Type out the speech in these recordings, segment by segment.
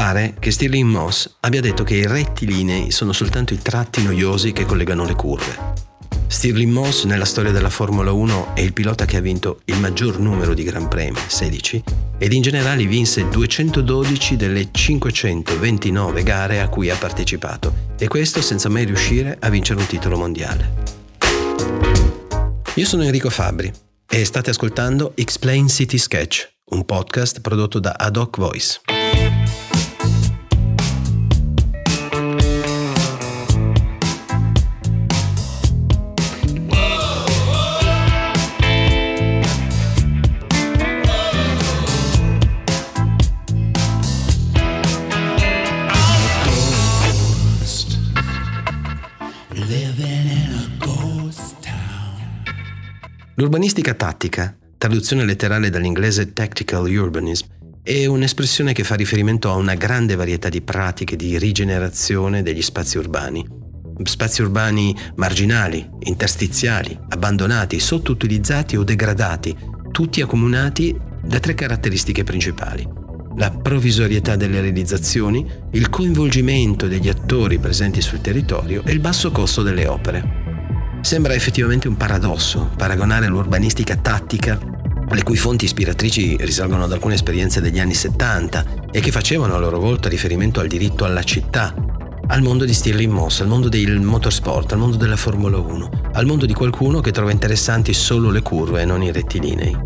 Pare che Stirling Moss abbia detto che i rettilinei sono soltanto i tratti noiosi che collegano le curve. Stirling Moss nella storia della Formula 1 è il pilota che ha vinto il maggior numero di Gran Premi, 16, ed in generale vinse 212 delle 529 gare a cui ha partecipato, e questo senza mai riuscire a vincere un titolo mondiale. Io sono Enrico Fabri e state ascoltando Explain City Sketch, un podcast prodotto da Ad Hoc Voice. L'urbanistica tattica, traduzione letterale dall'inglese Tactical Urbanism, è un'espressione che fa riferimento a una grande varietà di pratiche di rigenerazione degli spazi urbani. Spazi urbani marginali, interstiziali, abbandonati, sottoutilizzati o degradati, tutti accomunati da tre caratteristiche principali. La provvisorietà delle realizzazioni, il coinvolgimento degli attori presenti sul territorio e il basso costo delle opere. Sembra effettivamente un paradosso paragonare l'urbanistica tattica, le cui fonti ispiratrici risalgono ad alcune esperienze degli anni 70 e che facevano a loro volta riferimento al diritto alla città, al mondo di Stirling Moss, al mondo del motorsport, al mondo della Formula 1, al mondo di qualcuno che trova interessanti solo le curve e non i rettilinei.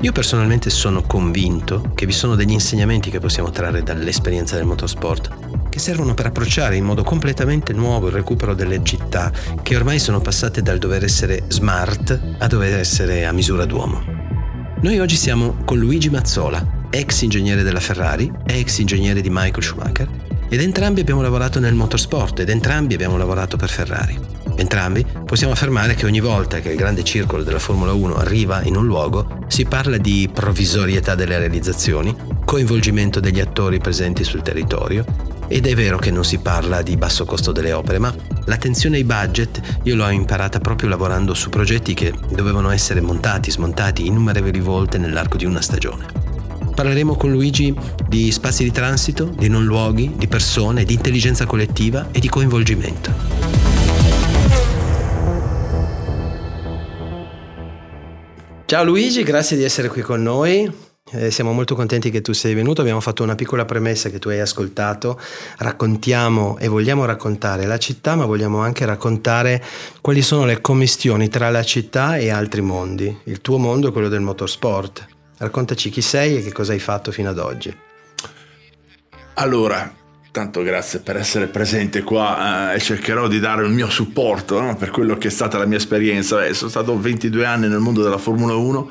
Io personalmente sono convinto che vi sono degli insegnamenti che possiamo trarre dall'esperienza del motorsport che servono per approcciare in modo completamente nuovo il recupero delle città che ormai sono passate dal dover essere smart a dover essere a misura d'uomo. Noi oggi siamo con Luigi Mazzola, ex ingegnere della Ferrari, ex ingegnere di Michael Schumacher, ed entrambi abbiamo lavorato nel motorsport ed entrambi abbiamo lavorato per Ferrari. Entrambi possiamo affermare che ogni volta che il grande circolo della Formula 1 arriva in un luogo si parla di provvisorietà delle realizzazioni, coinvolgimento degli attori presenti sul territorio ed è vero che non si parla di basso costo delle opere, ma l'attenzione ai budget io l'ho imparata proprio lavorando su progetti che dovevano essere montati, smontati innumerevoli volte nell'arco di una stagione. Parleremo con Luigi di spazi di transito, di non luoghi, di persone, di intelligenza collettiva e di coinvolgimento. Ciao Luigi, grazie di essere qui con noi. Eh, siamo molto contenti che tu sei venuto, abbiamo fatto una piccola premessa che tu hai ascoltato, raccontiamo e vogliamo raccontare la città, ma vogliamo anche raccontare quali sono le commistioni tra la città e altri mondi, il tuo mondo e quello del motorsport. Raccontaci chi sei e che cosa hai fatto fino ad oggi. Allora, tanto grazie per essere presente qua eh, e cercherò di dare il mio supporto no? per quello che è stata la mia esperienza. Eh, sono stato 22 anni nel mondo della Formula 1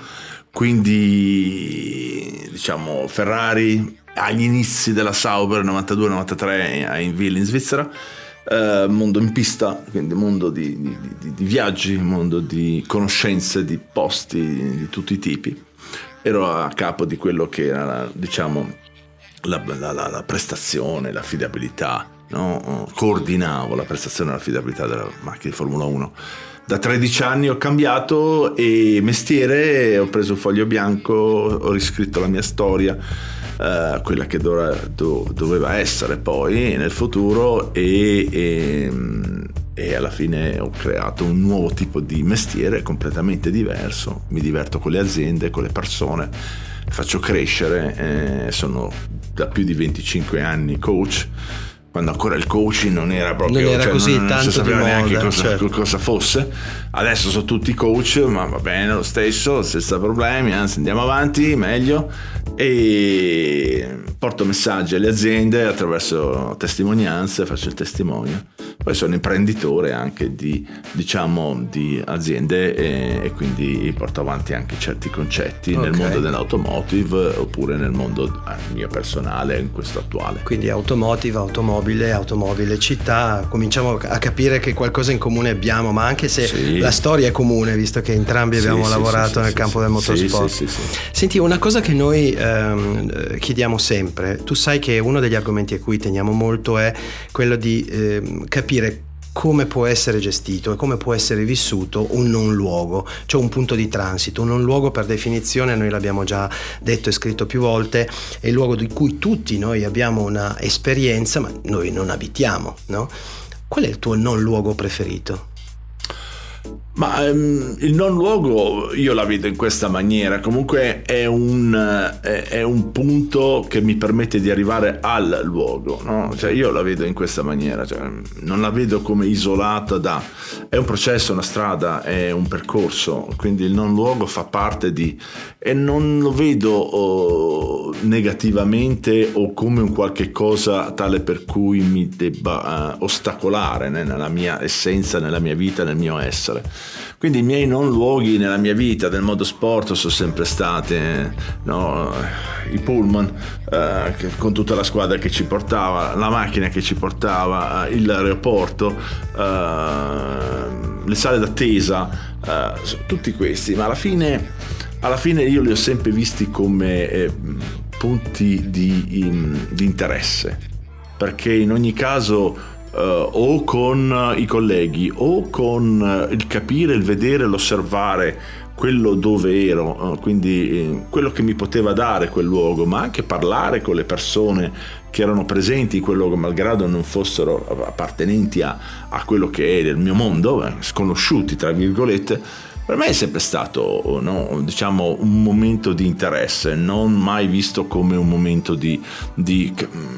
quindi diciamo Ferrari agli inizi della Sauber 92-93 a Inville in Svizzera, eh, mondo in pista, quindi mondo di, di, di, di, viaggi, mondo di conoscenze, di posti di tutti i tipi. Ero a capo di quello che era diciamo la, la, la, la prestazione, l'affidabilità, no? coordinavo la prestazione e l'affidabilità della macchina di Formula 1 da 13 anni ho cambiato e mestiere, ho preso un foglio bianco, ho riscritto la mia storia, eh, quella che do, do, doveva essere poi nel futuro e, e, e, alla fine ho creato un nuovo tipo di mestiere completamente diverso. Mi diverto con le aziende, con le persone, faccio crescere, eh, sono da più di 25 anni coach quando ancora il coaching non era proprio non era cioè, così non, tanto non si sapeva neanche moda, cosa, certo. cosa, fosse adesso sono tutti coach ma va bene lo stesso senza problemi anzi andiamo avanti meglio e porto messaggi alle aziende attraverso testimonianze faccio il testimonio poi sono imprenditore anche di, diciamo, di aziende e, e, quindi porto avanti anche certi concetti okay. nel mondo dell'automotive oppure nel mondo eh, mio personale, in questo attuale. Quindi automotive, automobile, automobile, città, cominciamo a capire che qualcosa in comune abbiamo, ma anche se sì. la storia è comune, visto che entrambi abbiamo sì, lavorato sì, nel campo del motorsport. Senti, una cosa che noi ehm, chiediamo sempre, tu sai che uno degli argomenti a cui teniamo molto è quello di ehm, capire come può essere gestito e come può essere vissuto un non luogo, cioè un punto di transito. Un non luogo per definizione, noi l'abbiamo già detto e scritto più volte, è il luogo di cui tutti noi abbiamo una esperienza, ma noi non abitiamo. No? Qual è il tuo non luogo preferito? Ma um, il non luogo io la vedo in questa maniera, comunque è un, è, è un punto che mi permette di arrivare al luogo, no? cioè io la vedo in questa maniera, cioè, non la vedo come isolata da... è un processo, una strada, è un percorso, quindi il non luogo fa parte di... e non lo vedo oh, negativamente o come un qualche cosa tale per cui mi debba uh, ostacolare né, nella mia essenza, nella mia vita, nel mio essere. Quindi i miei non luoghi nella mia vita del modo sport sono sempre stati no, i pullman eh, con tutta la squadra che ci portava, la macchina che ci portava, eh, l'aeroporto, eh, le sale d'attesa, eh, tutti questi, ma alla fine, alla fine io li ho sempre visti come eh, punti di, in, di interesse, perché in ogni caso uh, o con i colleghi o con il capire, il vedere, l'osservare quello dove ero, quindi eh, quello che mi poteva dare quel luogo, ma anche parlare con le persone che erano presenti in quel luogo, malgrado non fossero appartenenti a, a quello che è il mio mondo, eh, sconosciuti tra virgolette per me è sempre stato no, diciamo, un momento di interesse, non mai visto come un momento di, di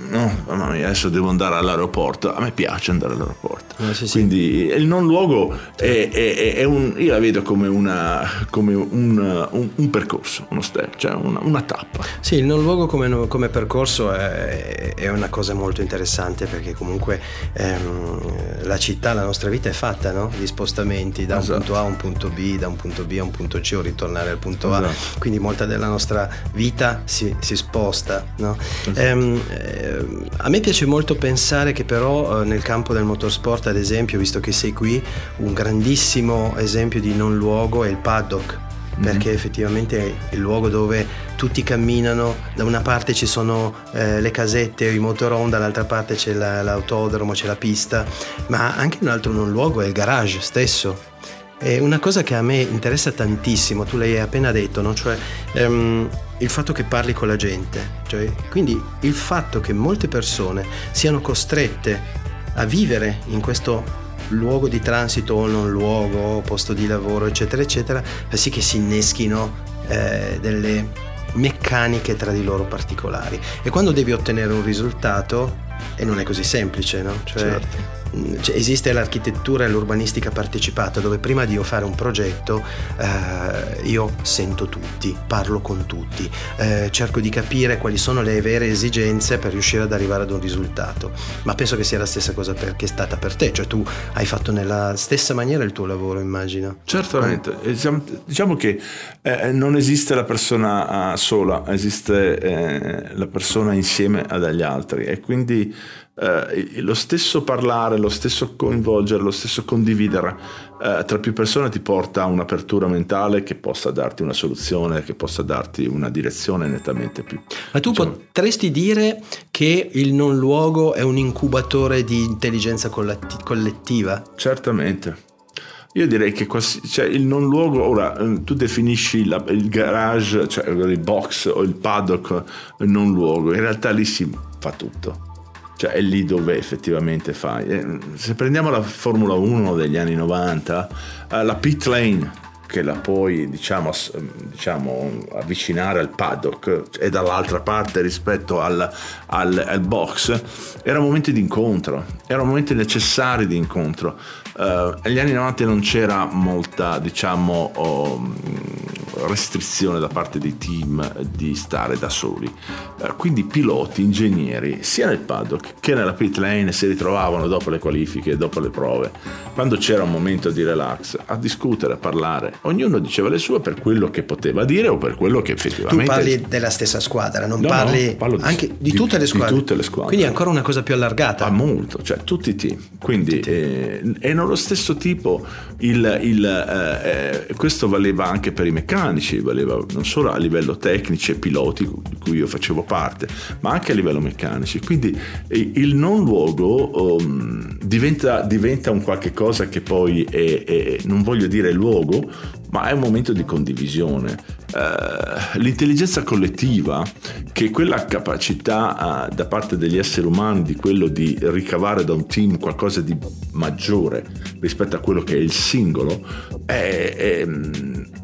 no, mamma mia, adesso devo andare all'aeroporto. A me piace andare all'aeroporto. Eh, sì, Quindi il non luogo è, è, è, un, io la vedo come, una, come un, un, un, percorso, uno step, cioè una, una, tappa. Sì, il non luogo come, come percorso è, è, una cosa molto interessante perché comunque ehm, la città, la nostra vita è fatta no? di spostamenti da esatto. un punto A a un punto B da un punto B a un punto C o ritornare al punto A, esatto. quindi molta della nostra vita si, si sposta. No? Esatto. Ehm, eh, a me piace molto pensare che però eh, nel campo del motorsport, ad esempio, visto che sei qui, un grandissimo esempio di non luogo è il paddock mhm. perché effettivamente è il luogo dove tutti camminano, da una parte ci sono eh, le casette o i motorhome, dall'altra parte c'è la, l'autodromo, c'è la pista, ma anche un altro non luogo è il garage stesso. È una cosa che a me interessa tantissimo, tu l'hai appena detto, no? cioè um, il fatto che parli con la gente, cioè, quindi il fatto che molte persone siano costrette a vivere in questo luogo di transito o non luogo, posto di lavoro, eccetera, eccetera, fa sì che si inneschino eh, delle meccaniche tra di loro particolari. E quando devi ottenere un risultato, e non è così semplice, no? Cioè, certo cioè, esiste l'architettura e l'urbanistica partecipata dove prima di io fare un progetto eh, io sento tutti, parlo con tutti, eh, cerco di capire quali sono le vere esigenze per riuscire ad arrivare ad un risultato. Ma penso che sia la stessa cosa per, che è stata per te, cioè tu hai fatto nella stessa maniera il tuo lavoro, immagino. Certamente, diciamo, diciamo che eh, non esiste la persona ah, sola, esiste eh, la persona insieme agli altri e quindi eh, lo stesso parlare, lo stesso coinvolgere, lo stesso condividere eh, tra più persone ti porta a un'apertura mentale che possa darti una soluzione, che possa darti una direzione nettamente più. Ma tu diciamo, potresti dire che il non luogo è un incubatore di intelligenza collettiva? Certamente. Io direi che quasi, cioè, il non luogo, ora eh, tu definisci la, il garage, cioè il box o il paddock non luogo, in realtà lì si fa tutto cioè è lì dove effettivamente fai. Eh, se prendiamo la Formula 1 degli anni 90, eh, la pit lane che la puoi diciamo, diciamo, avvicinare al paddock e dall'altra parte rispetto al, al, al box erano momenti di incontro erano momenti necessari di incontro uh, negli anni 90 non c'era molta diciamo oh, restrizione da parte dei team di stare da soli. Eh, quindi piloti, ingegneri, sia nel paddock che nella pit lane si ritrovavano dopo le qualifiche, dopo le prove, quando c'era un momento di relax, a discutere, a parlare. Ognuno diceva le sue per quello che poteva dire o per quello che effettivamente... Tu parli della stessa squadra, non no, parli no, anche di, di, tutte le squadre. Di tutte le squadre. Quindi è ancora una cosa più allargata. Ah, molto, cioè tutti i team. Quindi eh, erano lo stesso tipo, il, il, eh, eh, questo valeva anche per i meccanici meccanici, valeva non solo a livello tecnici e piloti di cui io facevo parte, ma anche a livello meccanici. Quindi il non luogo um, diventa, diventa, un qualche cosa che poi è, è, non voglio dire luogo, ma è un momento di condivisione. Uh, l'intelligenza collettiva, che è quella capacità uh, da parte degli esseri umani di quello di ricavare da un team qualcosa di maggiore rispetto a quello che è il singolo, è, è,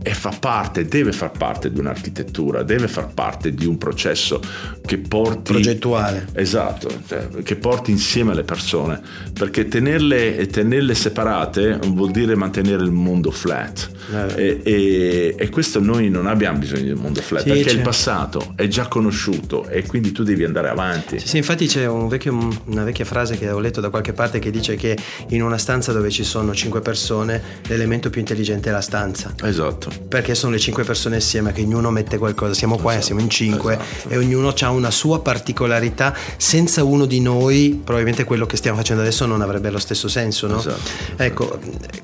e fa parte, deve far parte di un'architettura, deve far parte di un processo che porti... Progettuale. Esatto, cioè, che porti insieme le persone, perché tenerle, tenerle separate vuol dire mantenere il mondo flat. Eh. E, e, e, questo noi non abbiamo bisogno di un mondo flat, sì, perché c'è. il passato è già conosciuto e quindi tu devi andare avanti. Sì, sì infatti c'è un vecchio, una vecchia frase che ho letto da qualche parte che dice che in una stanza dove ci sono cinque persone l'elemento più intelligente è la stanza. Esatto perché sono le cinque persone assieme che ognuno mette qualcosa. Siamo qua, esatto, siamo in cinque esatto. e ognuno ha una sua particolarità. Senza uno di noi, probabilmente quello che stiamo facendo adesso non avrebbe lo stesso senso, no? Esatto, ecco,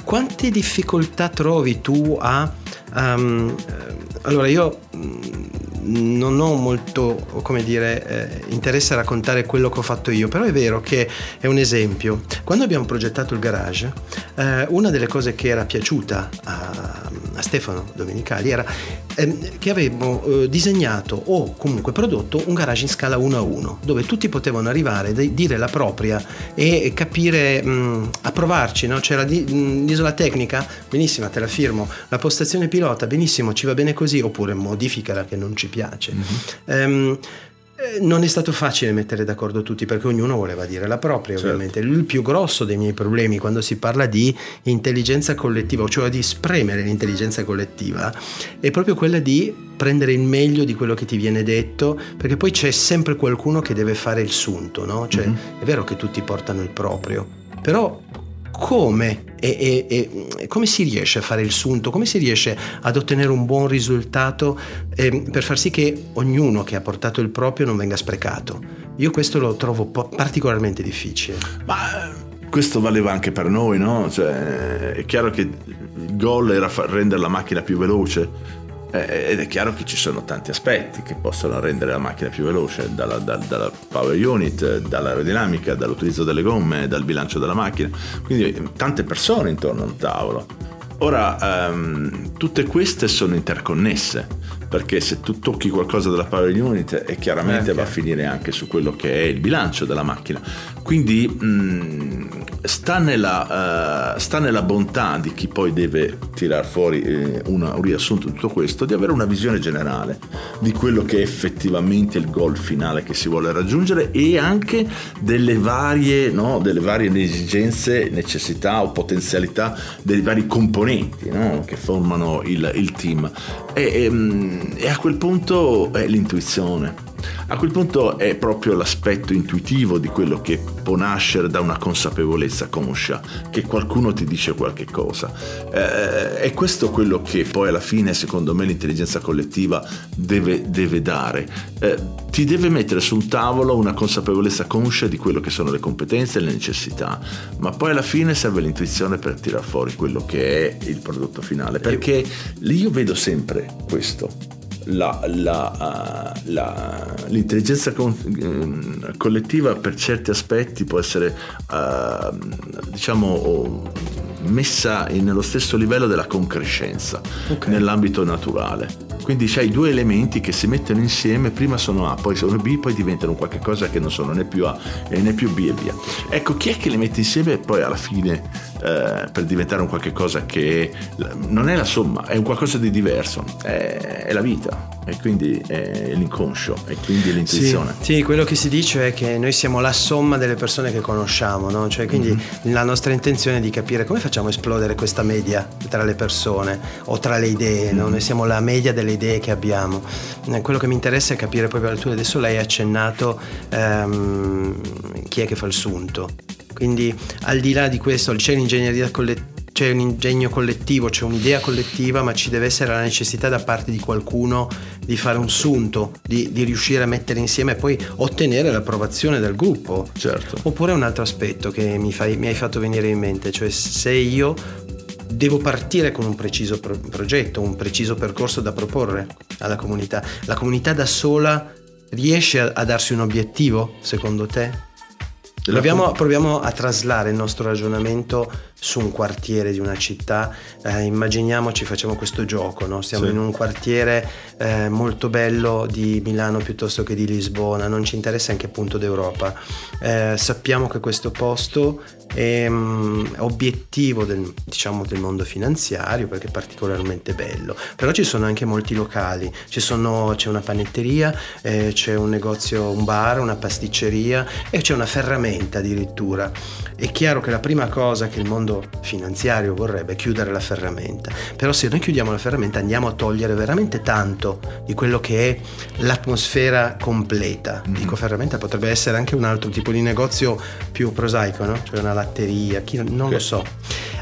quante difficoltà trovi tu a... Um, allora io non ho molto, come dire, eh, interesse a raccontare quello che ho fatto io, però è vero che è un esempio. Quando abbiamo progettato il garage, eh, una delle cose che era piaciuta a, a Stefano Domenicali era eh, che avevo eh, disegnato o comunque prodotto un garage in scala 1 a 1, dove tutti potevano arrivare, dire la propria e capire, mh, mm, a provarci, no? c'era mm, l'isola tecnica, benissima, te la firmo, la postazione pilota, benissimo, ci va bene così, oppure modificala che non ci piace. Mm-hmm. Um, non è stato facile mettere d'accordo tutti perché ognuno voleva dire la propria, certo. ovviamente. Il più grosso dei miei problemi quando si parla di intelligenza collettiva, cioè di spremere l'intelligenza collettiva, è proprio quella di prendere il meglio di quello che ti viene detto, perché poi c'è sempre qualcuno che deve fare il sunto, no? Cioè, mm-hmm. è vero che tutti portano il proprio, però come e, e, e, come si riesce a fare il sunto, come si riesce ad ottenere un buon risultato eh, per far sì che ognuno che ha portato il proprio non venga sprecato. Io questo lo trovo particolarmente difficile. Ma questo valeva anche per noi, no? Cioè, è chiaro che il goal era rendere la macchina più veloce ed è chiaro che ci sono tanti aspetti che possono rendere la macchina più veloce, dalla, da, dalla power unit, dall'aerodinamica, dall'utilizzo delle gomme, dal bilancio della macchina, quindi tante persone intorno a un tavolo. Ora, um, tutte queste sono interconnesse, perché se tu tocchi qualcosa della power unit e chiaramente eh, va a finire anche su quello che è il bilancio della macchina. Quindi mh, mm, sta, nella, uh, sta, nella, bontà di chi poi deve tirar fuori eh, una, un riassunto di tutto questo, di avere una visione generale di quello che è effettivamente il goal finale che si vuole raggiungere e anche delle varie, no, delle varie esigenze, necessità o potenzialità dei vari componenti no, che formano il, il team. E, e, ehm, e a quel punto è l'intuizione a quel punto è proprio l'aspetto intuitivo di quello che può nascere da una consapevolezza conscia, che qualcuno ti dice qualche cosa. Eh, è questo quello che poi alla fine, secondo me, l'intelligenza collettiva deve, deve dare. Eh, ti deve mettere su un tavolo una consapevolezza conscia di quello che sono le competenze e le necessità, ma poi alla fine serve l'intuizione per tirar fuori quello che è il prodotto finale, perché lì io vedo sempre questo la, la, uh, la, l'intelligenza con, uh, collettiva per certi aspetti può essere uh, diciamo messa nello stesso livello della concrescenza okay. nell'ambito naturale quindi c'hai due elementi che si mettono insieme, prima sono A, poi sono B, poi diventano qualcosa che non sono né più A né più B e via. Ecco, chi è che le mette insieme e poi alla fine eh, per diventare un qualche cosa che non è la somma, è un qualcosa di diverso, è, è la vita e quindi è l'inconscio e quindi l'intuizione. Sì, sì, quello che si dice è che noi siamo la somma delle persone che conosciamo, no? cioè, quindi mm-hmm. la nostra intenzione è di capire come facciamo esplodere questa media tra le persone o tra le idee, no? Mm-hmm. noi siamo la media delle idee che abbiamo. Eh, quello che mi interessa è capire proprio, tu adesso lei ha accennato ehm, chi è che fa il sunto. Quindi al di là di questo c'è l'ingegneria collettiva c'è un ingegno collettivo, c'è un'idea collettiva, ma ci deve essere la necessità da parte di qualcuno di fare un sunto, di, di riuscire a mettere insieme e poi ottenere l'approvazione del gruppo. Certo. Oppure un altro aspetto che mi, fai, mi hai fatto venire in mente, cioè se io devo partire con un preciso pro- progetto, un preciso percorso da proporre alla comunità. La comunità da sola riesce a, a darsi un obiettivo, secondo te? Proviamo, proviamo, a traslare il nostro ragionamento su un quartiere di una città. Eh, immaginiamoci, facciamo questo gioco, no? stiamo sì. in un quartiere eh, molto bello di Milano piuttosto che di Lisbona, non ci interessa in che punto d'Europa. Eh, sappiamo che questo posto è um, obiettivo del, diciamo, del, mondo finanziario perché è particolarmente bello, però ci sono anche molti locali, sono, c'è una panetteria, eh, c'è un negozio, un bar, una pasticceria e c'è una ferramenta addirittura. È chiaro che la prima cosa che il mondo finanziario vorrebbe chiudere la ferramenta, però se noi chiudiamo la ferramenta andiamo a togliere veramente tanto di quello che è l'atmosfera completa. Mm-hmm. Dico ferramenta potrebbe essere anche un altro tipo di negozio più prosaico, no? cioè una latteria, chi, non okay. lo so.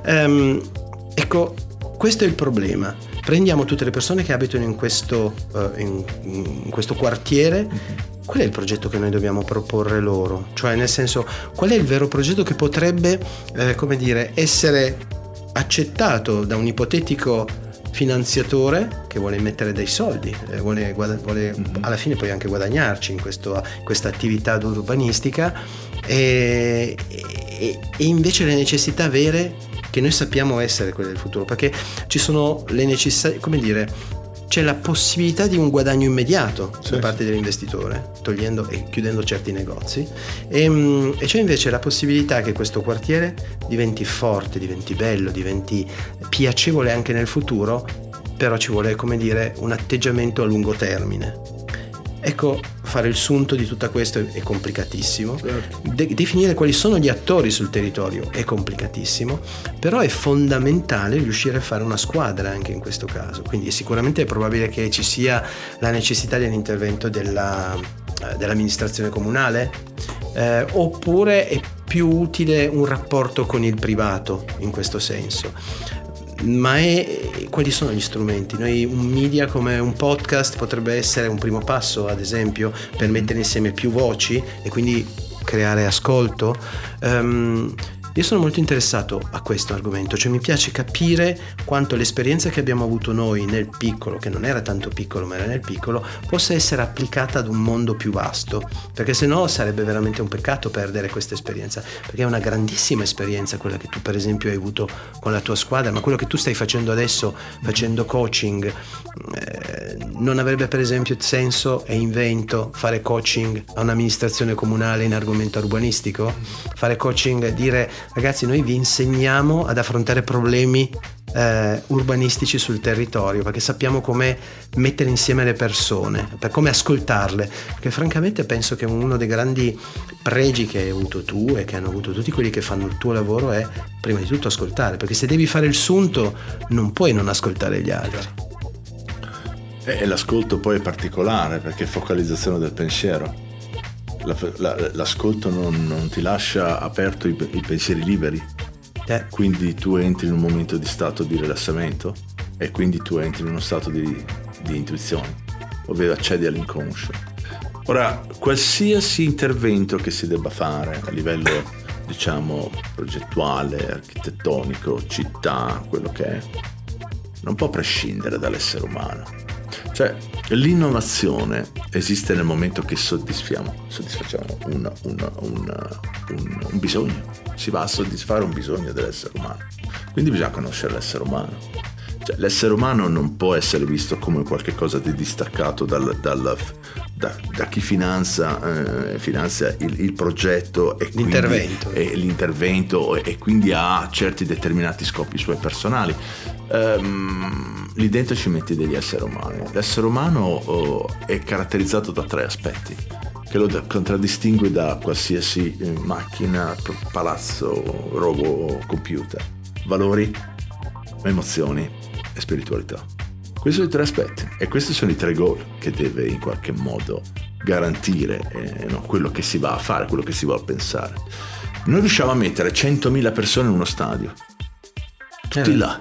Um, ecco, questo è il problema. Prendiamo tutte le persone che abitano in questo, uh, in, in questo quartiere. Qual è il progetto che noi dobbiamo proporre loro? Cioè, nel senso, qual è il vero progetto che potrebbe, eh, come dire, essere accettato da un ipotetico finanziatore che vuole mettere dei soldi, eh, vuole, vuole mm-hmm. alla fine poi anche guadagnarci in questo, questa attività urbanistica e, e, e invece le necessità vere che noi sappiamo essere quelle del futuro, perché ci sono le necessità, come dire, c'è la possibilità di un guadagno immediato sì. da parte dell'investitore, togliendo e chiudendo certi negozi, e, ehm, e, c'è invece la possibilità che questo quartiere diventi forte, diventi bello, diventi piacevole anche nel futuro, però ci vuole, come dire, un atteggiamento a lungo termine. Ecco, fare il sunto di tutto questo è complicatissimo. Certo. De- definire quali sono gli attori sul territorio è complicatissimo, però è fondamentale riuscire a fare una squadra anche in questo caso. Quindi sicuramente è probabile che ci sia la necessità dell'intervento della, eh, dell'amministrazione comunale, eh, oppure è più utile un rapporto con il privato in questo senso ma è, quali sono gli strumenti? Noi, un media come un podcast potrebbe essere un primo passo, ad esempio, per mettere insieme più voci e quindi creare ascolto. Um, io sono molto interessato a questo argomento, cioè mi piace capire quanto l'esperienza che abbiamo avuto noi nel piccolo, che non era tanto piccolo ma era nel piccolo, possa essere applicata ad un mondo più vasto, perché se no sarebbe veramente un peccato perdere questa esperienza, perché è una grandissima esperienza quella che tu per esempio hai avuto con la tua squadra, ma quello che tu stai facendo adesso, facendo coaching, eh, non avrebbe per esempio senso e invento fare coaching a un'amministrazione comunale in argomento urbanistico? Fare coaching, dire ragazzi noi vi insegniamo ad affrontare problemi eh, urbanistici sul territorio perché sappiamo come mettere insieme le persone, per come ascoltarle, perché francamente penso che uno dei grandi pregi che hai avuto tu e che hanno avuto tutti quelli che fanno il tuo lavoro è prima di tutto ascoltare, perché se devi fare il sunto non puoi non ascoltare gli altri. E l'ascolto poi è particolare perché è focalizzazione del pensiero l'ascolto non, non, ti lascia aperto i, i pensieri liberi. Eh. Quindi tu entri in un momento di stato di rilassamento e quindi tu entri in uno stato di, di intuizione, ovvero accedi all'inconscio. Ora, qualsiasi intervento che si debba fare a livello, diciamo, progettuale, architettonico, città, quello che è, non può prescindere dall'essere umano cioè, l'innovazione esiste nel momento che soddisfiamo, soddisfacciamo un, un, un, un, bisogno. Si va a soddisfare un bisogno dell'essere umano. Quindi bisogna conoscere l'essere umano. Cioè, l'essere umano non può essere visto come qualcosa di distaccato dal, dal, da, da, chi finanzia, eh, finanzia il, il, progetto e l'intervento. Quindi, e, l'intervento e quindi ha certi determinati scopi suoi personali. Um, lì dentro ci metti degli esseri umani. L'essere umano oh, è caratterizzato da tre aspetti che lo contraddistingue da qualsiasi eh, macchina, palazzo, robo, computer. Valori, emozioni e spiritualità. Questi sono i tre aspetti e questi sono i tre goal che deve in qualche modo garantire eh, no, quello che si va a fare, quello che si vuole pensare. Noi riusciamo a mettere 100.000 persone in uno stadio, tutti eh. là,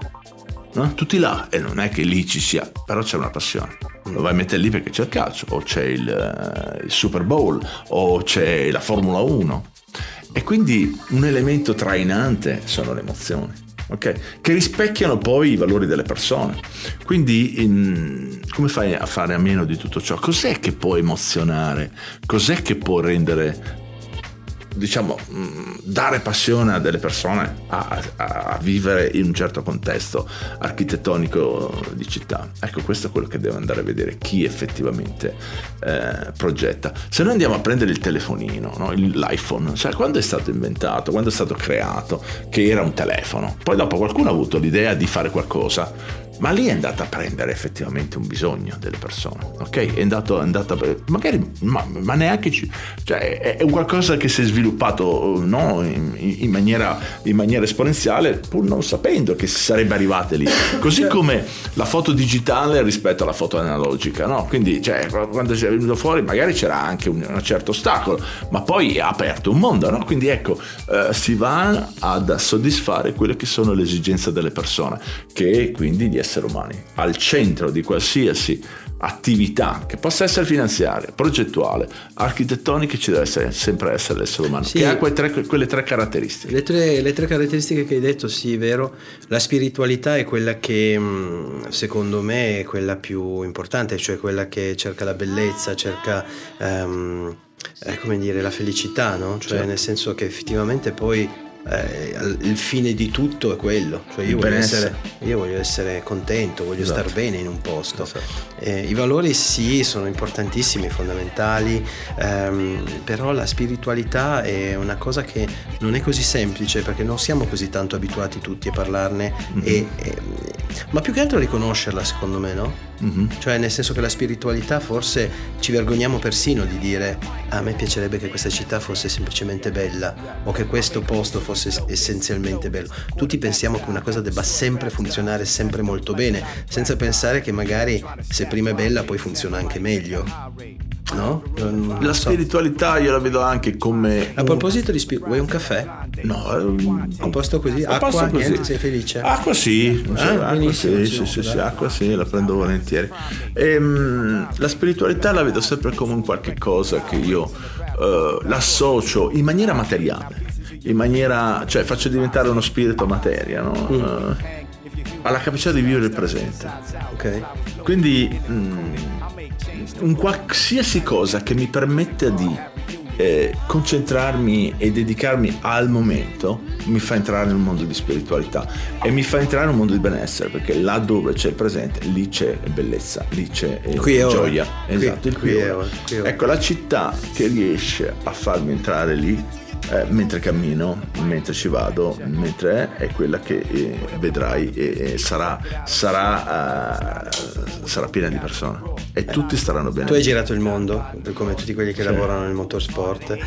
no? tutti là e non è che lì ci sia, però c'è una passione. Lo vai a mettere lì perché c'è il calcio, o c'è il, uh, il Super Bowl, o c'è la Formula 1. E quindi un elemento trainante sono le emozioni. Ok? Che rispecchiano poi i valori delle persone. Quindi in, come fai a fare a meno di tutto ciò? Cos'è che può emozionare? Cos'è che può rendere diciamo, mm, dare passione a delle persone a, a, a, vivere in un certo contesto architettonico di città. Ecco, questo è quello che deve andare a vedere chi effettivamente eh, progetta. Se noi andiamo a prendere il telefonino, no? l'iPhone, cioè quando è stato inventato, quando è stato creato, che era un telefono, poi dopo qualcuno ha avuto l'idea di fare qualcosa ma lì è andata a prendere effettivamente un bisogno delle persone, ok? È andato, è andata a, magari, ma, ma neanche, cioè è, è, un qualcosa che si è sviluppato no? in, in, maniera, in, maniera, esponenziale pur non sapendo che si sarebbe arrivate lì, così certo. come la foto digitale rispetto alla foto analogica, no? Quindi cioè, quando è venuto fuori magari c'era anche un, un, certo ostacolo, ma poi ha aperto un mondo, no? Quindi ecco, eh, si va ad soddisfare quelle che sono le esigenze delle persone, che quindi di esseri umani, al centro di qualsiasi attività che possa essere finanziaria, progettuale, architettonica, ci deve essere, sempre essere l'essere umano, sì, che ha quelle tre, quelle tre caratteristiche. Le tre, le tre, caratteristiche che hai detto, sì, è vero. La spiritualità è quella che mm, secondo me è quella più importante, cioè quella che cerca la bellezza, cerca... Um, eh, come dire, la felicità, no? Cioè, certo. nel senso che effettivamente poi eh, il fine di tutto è quello, cioè io, voglio essere, io voglio essere, contento, voglio esatto. star bene in un posto. Esatto. Eh, I valori sì, sono importantissimi, fondamentali, ehm, però la spiritualità è una cosa che non è così semplice perché non siamo così tanto abituati tutti a parlarne, mm-hmm. e, e, ma più che altro a riconoscerla secondo me, no? Mm-hmm. Cioè nel senso che la spiritualità forse ci vergogniamo persino di dire ah, a me piacerebbe che questa città fosse semplicemente bella o che questo posto fosse essenzialmente bello. Tutti pensiamo che una cosa debba sempre funzionare sempre molto bene, senza pensare che magari se prima è bella poi funziona anche meglio. No? Non la so. spiritualità io la vedo anche come. A proposito di spiritualità, vuoi un caffè? No, um, a posto così? Acqua? Posto così. Niente, sei felice? Acqua sì, ah, acqua, sì, sì, sì, sì, acqua sì, la prendo volentieri. E, um, la spiritualità la vedo sempre come un qualche cosa che io uh, l'associo in maniera materiale, in maniera, cioè faccio diventare uno spirito materia, no? Mm. Uh, alla capacità di vivere il presente. Ok. Quindi. Um, un qualsiasi cosa che mi permetta di eh, concentrarmi e dedicarmi al momento mi fa entrare in un mondo di spiritualità e mi fa entrare in un mondo di benessere perché là dove c'è il presente lì c'è bellezza lì c'è eh, gioia esatto qui, il qui, qui, ora, qui ora. ecco la città che riesce a farmi entrare lì eh, mentre cammino, mentre ci vado, mentre è quella che eh, vedrai e sarà, sarà, uh, sarà, piena di persone e tutti staranno bene. Tu hai girato il mondo, come tutti quelli che sì. lavorano nel motorsport.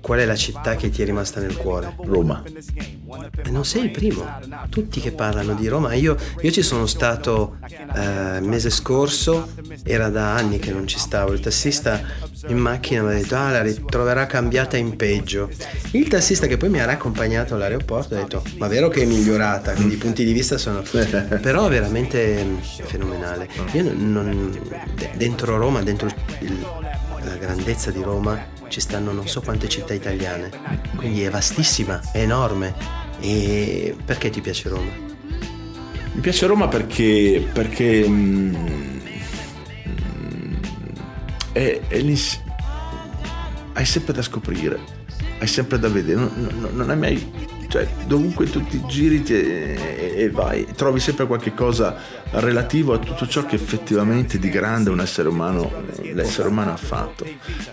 Qual è la città che ti è rimasta nel cuore? Roma. Eh, non sei il primo, tutti che parlano di Roma. Io, io ci sono stato il eh, mese scorso, era da anni che non ci stavo. Il tassista in macchina mi ha detto: Ah, la ritroverà cambiata in peggio. Il tassista che poi mi ha accompagnato all'aeroporto ha detto: Ma vero che è migliorata? Quindi i punti di vista sono. Però veramente fenomenale. Io non, dentro Roma, dentro il, la grandezza di Roma, ci stanno non so quante città italiane. Quindi è vastissima, è enorme. E perché ti piace Roma? Mi piace Roma perché. perché mm, è, è hai sempre da scoprire, hai sempre da vedere, non, non, non hai mai cioè dovunque tu ti giri e, e, vai trovi sempre qualche cosa relativo a tutto ciò che effettivamente di grande un essere umano l'essere umano ha fatto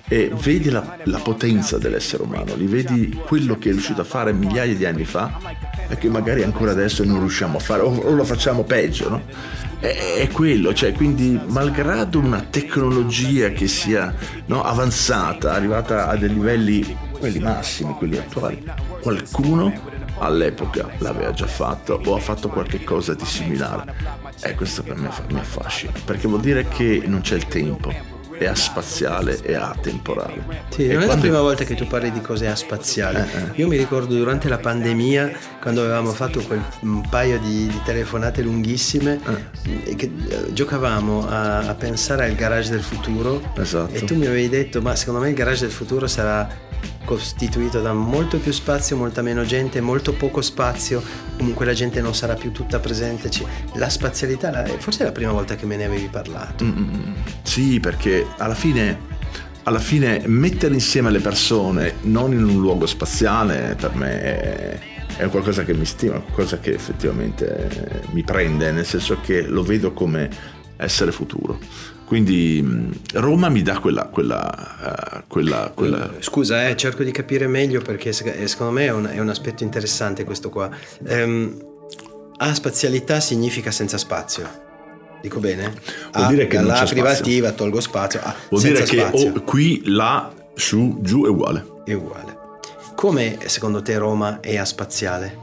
e vedi la, la potenza dell'essere umano li vedi quello che è riuscito a fare migliaia di anni fa e che magari ancora adesso non riusciamo a fare o, o lo facciamo peggio no? è, quello, cioè quindi malgrado una tecnologia che sia no, avanzata, arrivata a dei livelli, quelli massimi, quelli attuali, qualcuno all'epoca l'aveva già fatto o ha fatto qualche cosa di similare. E questo per me mi affascina, perché vuol dire che non c'è il tempo è aspaziale e atemporale. Sì, e non è la prima volta che tu parli di cose aspaziali. Eh, eh. Io mi ricordo durante la pandemia, quando avevamo fatto quel un paio di, di telefonate lunghissime, eh. che eh, giocavamo a, a, pensare al garage del futuro. Esatto. E tu mi avevi detto, ma secondo me il garage del futuro sarà costituito da molto più spazio, molta meno gente, molto poco spazio, comunque la gente non sarà più tutta presente. La spazialità, forse è la prima volta che me ne avevi parlato. Mm-hmm. Sì, perché alla fine alla fine mettere insieme le persone non in un luogo spaziale per me è, è qualcosa che mi stima, qualcosa che effettivamente mi prende, nel senso che lo vedo come essere futuro. Quindi mm, Roma mi dà quella... quella, uh, quella, quella... Scusa, eh, cerco di capire meglio perché eh, secondo me è un, è un aspetto interessante questo qua. Um, a spazialità significa senza spazio. Dico bene? Vuol dire che la privativa spazio. tolgo spazio. Ah, Vuol dire che oh, qui, là, su, giù è uguale. È uguale. Come secondo te Roma è a spaziale?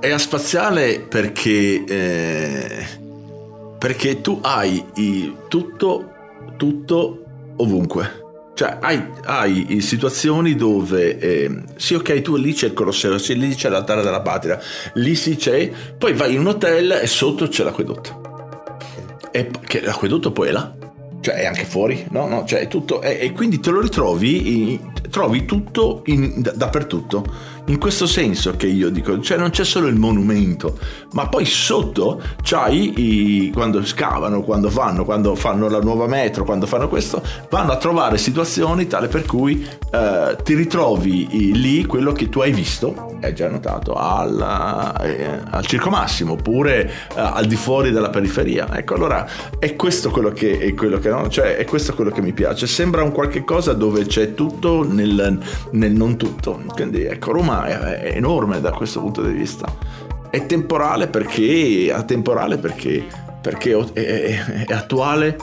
È a spaziale perché... Eh perché tu hai i, tutto, tutto ovunque. Cioè, hai, hai situazioni dove eh, sì, ok, tu lì c'è il Colosseo, sì, lì c'è l'altare della patria, lì sì c'è, poi vai in un hotel e sotto c'è l'acquedotto. E che l'acquedotto poi è là, cioè è anche fuori, no? no cioè è tutto, e, e quindi te lo ritrovi, trovi tutto in, d- dappertutto in questo senso che io dico, cioè non c'è solo il monumento, ma poi sotto c'hai i, quando scavano, quando fanno, quando fanno la nuova metro, quando fanno questo, vanno a trovare situazioni tale per cui eh, ti ritrovi lì quello che tu hai visto, hai già notato, al, eh, al Circo Massimo, oppure eh, al di fuori della periferia. Ecco, allora è questo quello che, è quello che, no? cioè, è questo quello che mi piace. Sembra un qualche cosa dove c'è tutto nel, nel non tutto. Quindi ecco, Roma problema è, enorme da questo punto di vista. È temporale perché, atemporale perché, perché è, è, è attuale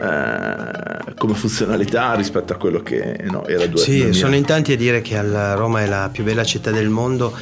eh, come funzionalità rispetto a quello che no, era due anni Sì, sono in tanti a dire che Roma è la più bella città del mondo.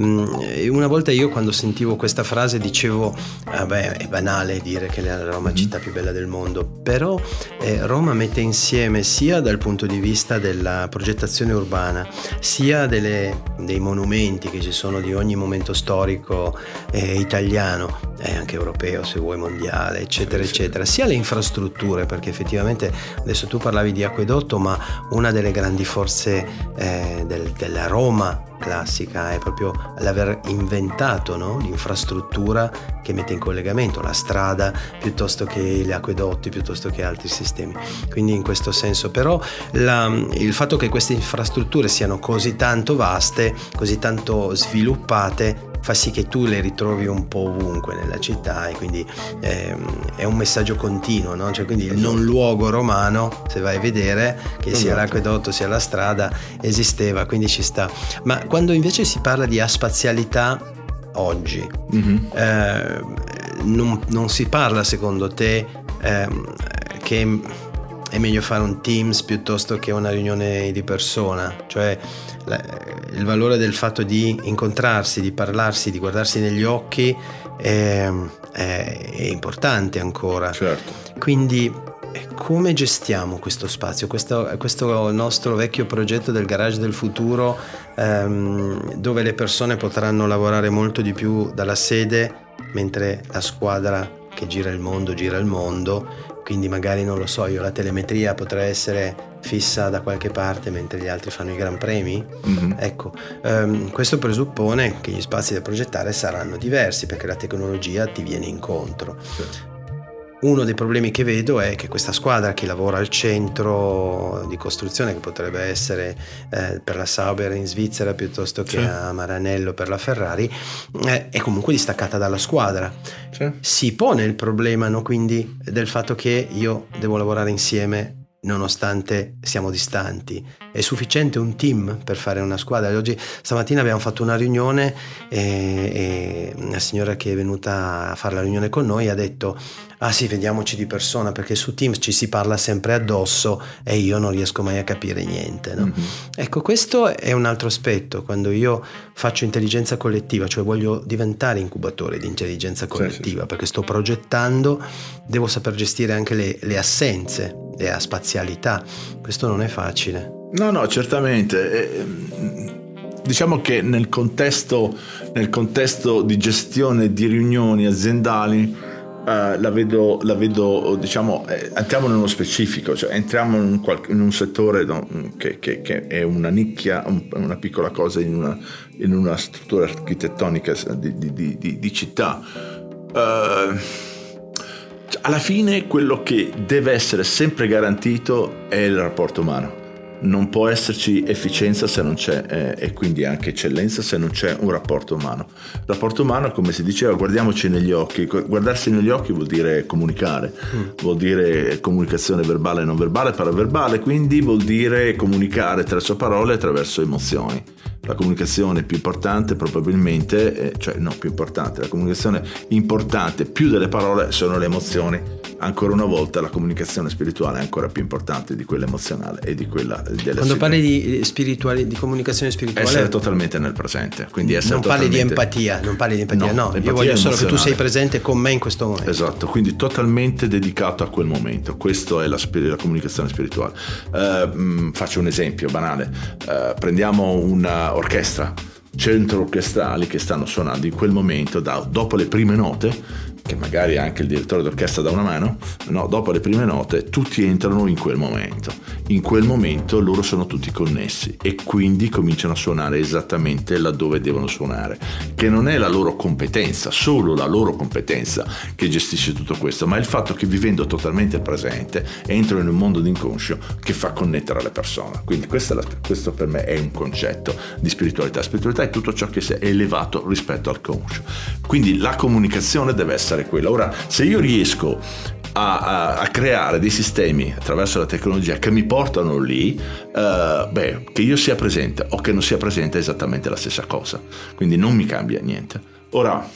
Mm, una volta io quando sentivo questa frase dicevo, vabbè è banale dire che la Roma è la città più bella del mondo, però eh, Roma mette insieme sia dal punto di vista della progettazione urbana, sia delle, dei monumenti che ci sono di ogni momento storico eh, italiano e anche europeo se vuoi mondiale, eccetera, eccetera, sia le infrastrutture perché effettivamente adesso tu parlavi di acquedotto ma una delle grandi forze eh, del, della Roma classica è proprio l'aver inventato no? l'infrastruttura che mette in collegamento la strada piuttosto che gli acquedotti piuttosto che altri sistemi quindi in questo senso però la, il fatto che queste infrastrutture siano così tanto vaste così tanto sviluppate fa sì che tu le ritrovi un po' ovunque nella città e quindi ehm, è un messaggio continuo, no? cioè, quindi il non luogo romano, se vai a vedere, che esatto. sia l'acquedotto sia la strada, esisteva, quindi ci sta. Ma quando invece si parla di aspazialità oggi, mm-hmm. eh, non, non, si parla secondo te eh, che è meglio fare un Teams piuttosto che una riunione di persona, cioè il valore del fatto di incontrarsi, di parlarsi, di guardarsi negli occhi è, è, è importante ancora. Certo. Quindi come gestiamo questo spazio, questo, questo, nostro vecchio progetto del garage del futuro ehm, dove le persone potranno lavorare molto di più dalla sede mentre la squadra che gira il mondo gira il mondo quindi magari non lo so io la telemetria potrà essere fissa da qualche parte mentre gli altri fanno i gran premi mm-hmm. ecco um, questo presuppone che gli spazi da progettare saranno diversi perché la tecnologia ti viene incontro sì. Uno dei problemi che vedo è che questa squadra che lavora al centro di costruzione, che potrebbe essere eh, per la Sauber in Svizzera piuttosto che sì. a Maranello per la Ferrari, eh, è comunque distaccata dalla squadra. Sì. Si pone il problema no, quindi del fatto che io devo lavorare insieme nonostante siamo distanti. È sufficiente un team per fare una squadra. Oggi, stamattina abbiamo fatto una riunione e, e una signora che è venuta a fare la riunione con noi ha detto ah sì, vediamoci di persona perché su Teams ci si parla sempre addosso e io non riesco mai a capire niente. No? Mm-hmm. Ecco, questo è un altro aspetto. Quando io faccio intelligenza collettiva, cioè voglio diventare incubatore di intelligenza collettiva, sì, sì. perché sto progettando, devo saper gestire anche le, le assenze, la spazialità. Questo non è facile. No, no, certamente. diciamo che nel contesto, nel contesto di gestione di riunioni aziendali Uh, la, vedo, la vedo, diciamo, eh, entriamo nello specifico, cioè entriamo in un, qualche, in un settore no, che, che, che, è una nicchia, un, una piccola cosa in una, in una struttura architettonica di, di, di, di città. Uh, alla fine quello che deve essere sempre garantito è il rapporto umano non può esserci efficienza se non c'è eh, e quindi anche eccellenza se non c'è un rapporto umano. Il rapporto umano, come si diceva, guardiamoci negli occhi. Guardarsi negli occhi vuol dire comunicare, mm. vuol dire comunicazione verbale e non verbale, paraverbale, quindi vuol dire comunicare attraverso parole attraverso emozioni. La comunicazione più importante probabilmente, eh, cioè non più importante, la comunicazione importante più delle parole sono le emozioni. Ancora una volta la comunicazione spirituale è ancora più importante di quella emozionale e di quella delle Quando parli di, spirituali, di comunicazione spirituale... Essere totalmente nel presente. Quindi non parli di empatia, non parli di empatia, no. no io voglio solo che tu sei presente con me in questo momento. Esatto, quindi totalmente dedicato a quel momento. Questa è la, la comunicazione spirituale. Uh, faccio un esempio banale. Uh, prendiamo una orchestra, centro orchestrali che stanno suonando in quel momento, da, dopo le prime note, che magari anche il direttore d'orchestra dà una mano, no, dopo le prime note tutti entrano in quel momento. In quel momento loro sono tutti connessi e quindi cominciano a suonare esattamente laddove devono suonare, che non è la loro competenza, solo la loro competenza che gestisce tutto questo, ma il fatto che vivendo totalmente presente entrano in un mondo d'inconscio che fa connettere le persone. Quindi questo, questo per me è un concetto di spiritualità. Spiritualità è tutto ciò che è elevato rispetto al conscio. Quindi la comunicazione deve essere essere quella. Ora, se io riesco a, a, a, creare dei sistemi attraverso la tecnologia che mi portano lì, uh, beh, che io sia presente o che non sia presente è esattamente la stessa cosa. Quindi non mi cambia niente. Ora,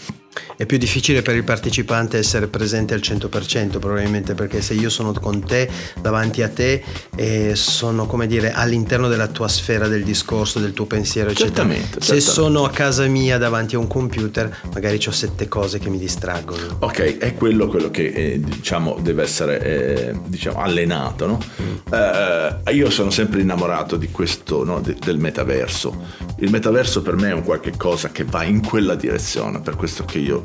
è più difficile per il partecipante essere presente al 100% probabilmente perché se io sono con te, davanti a te e sono come dire all'interno della tua sfera del discorso, del tuo pensiero eccetera. Certamente, se sono a casa mia davanti a un computer magari ho sette cose che mi distraggono. Ok, è quello, quello che eh, diciamo deve essere eh, diciamo, allenato. No? Mm. Io sono sempre innamorato di questo, no? de- del metaverso. Il metaverso per me è un qualche cosa che va in quella direzione, per questo che io io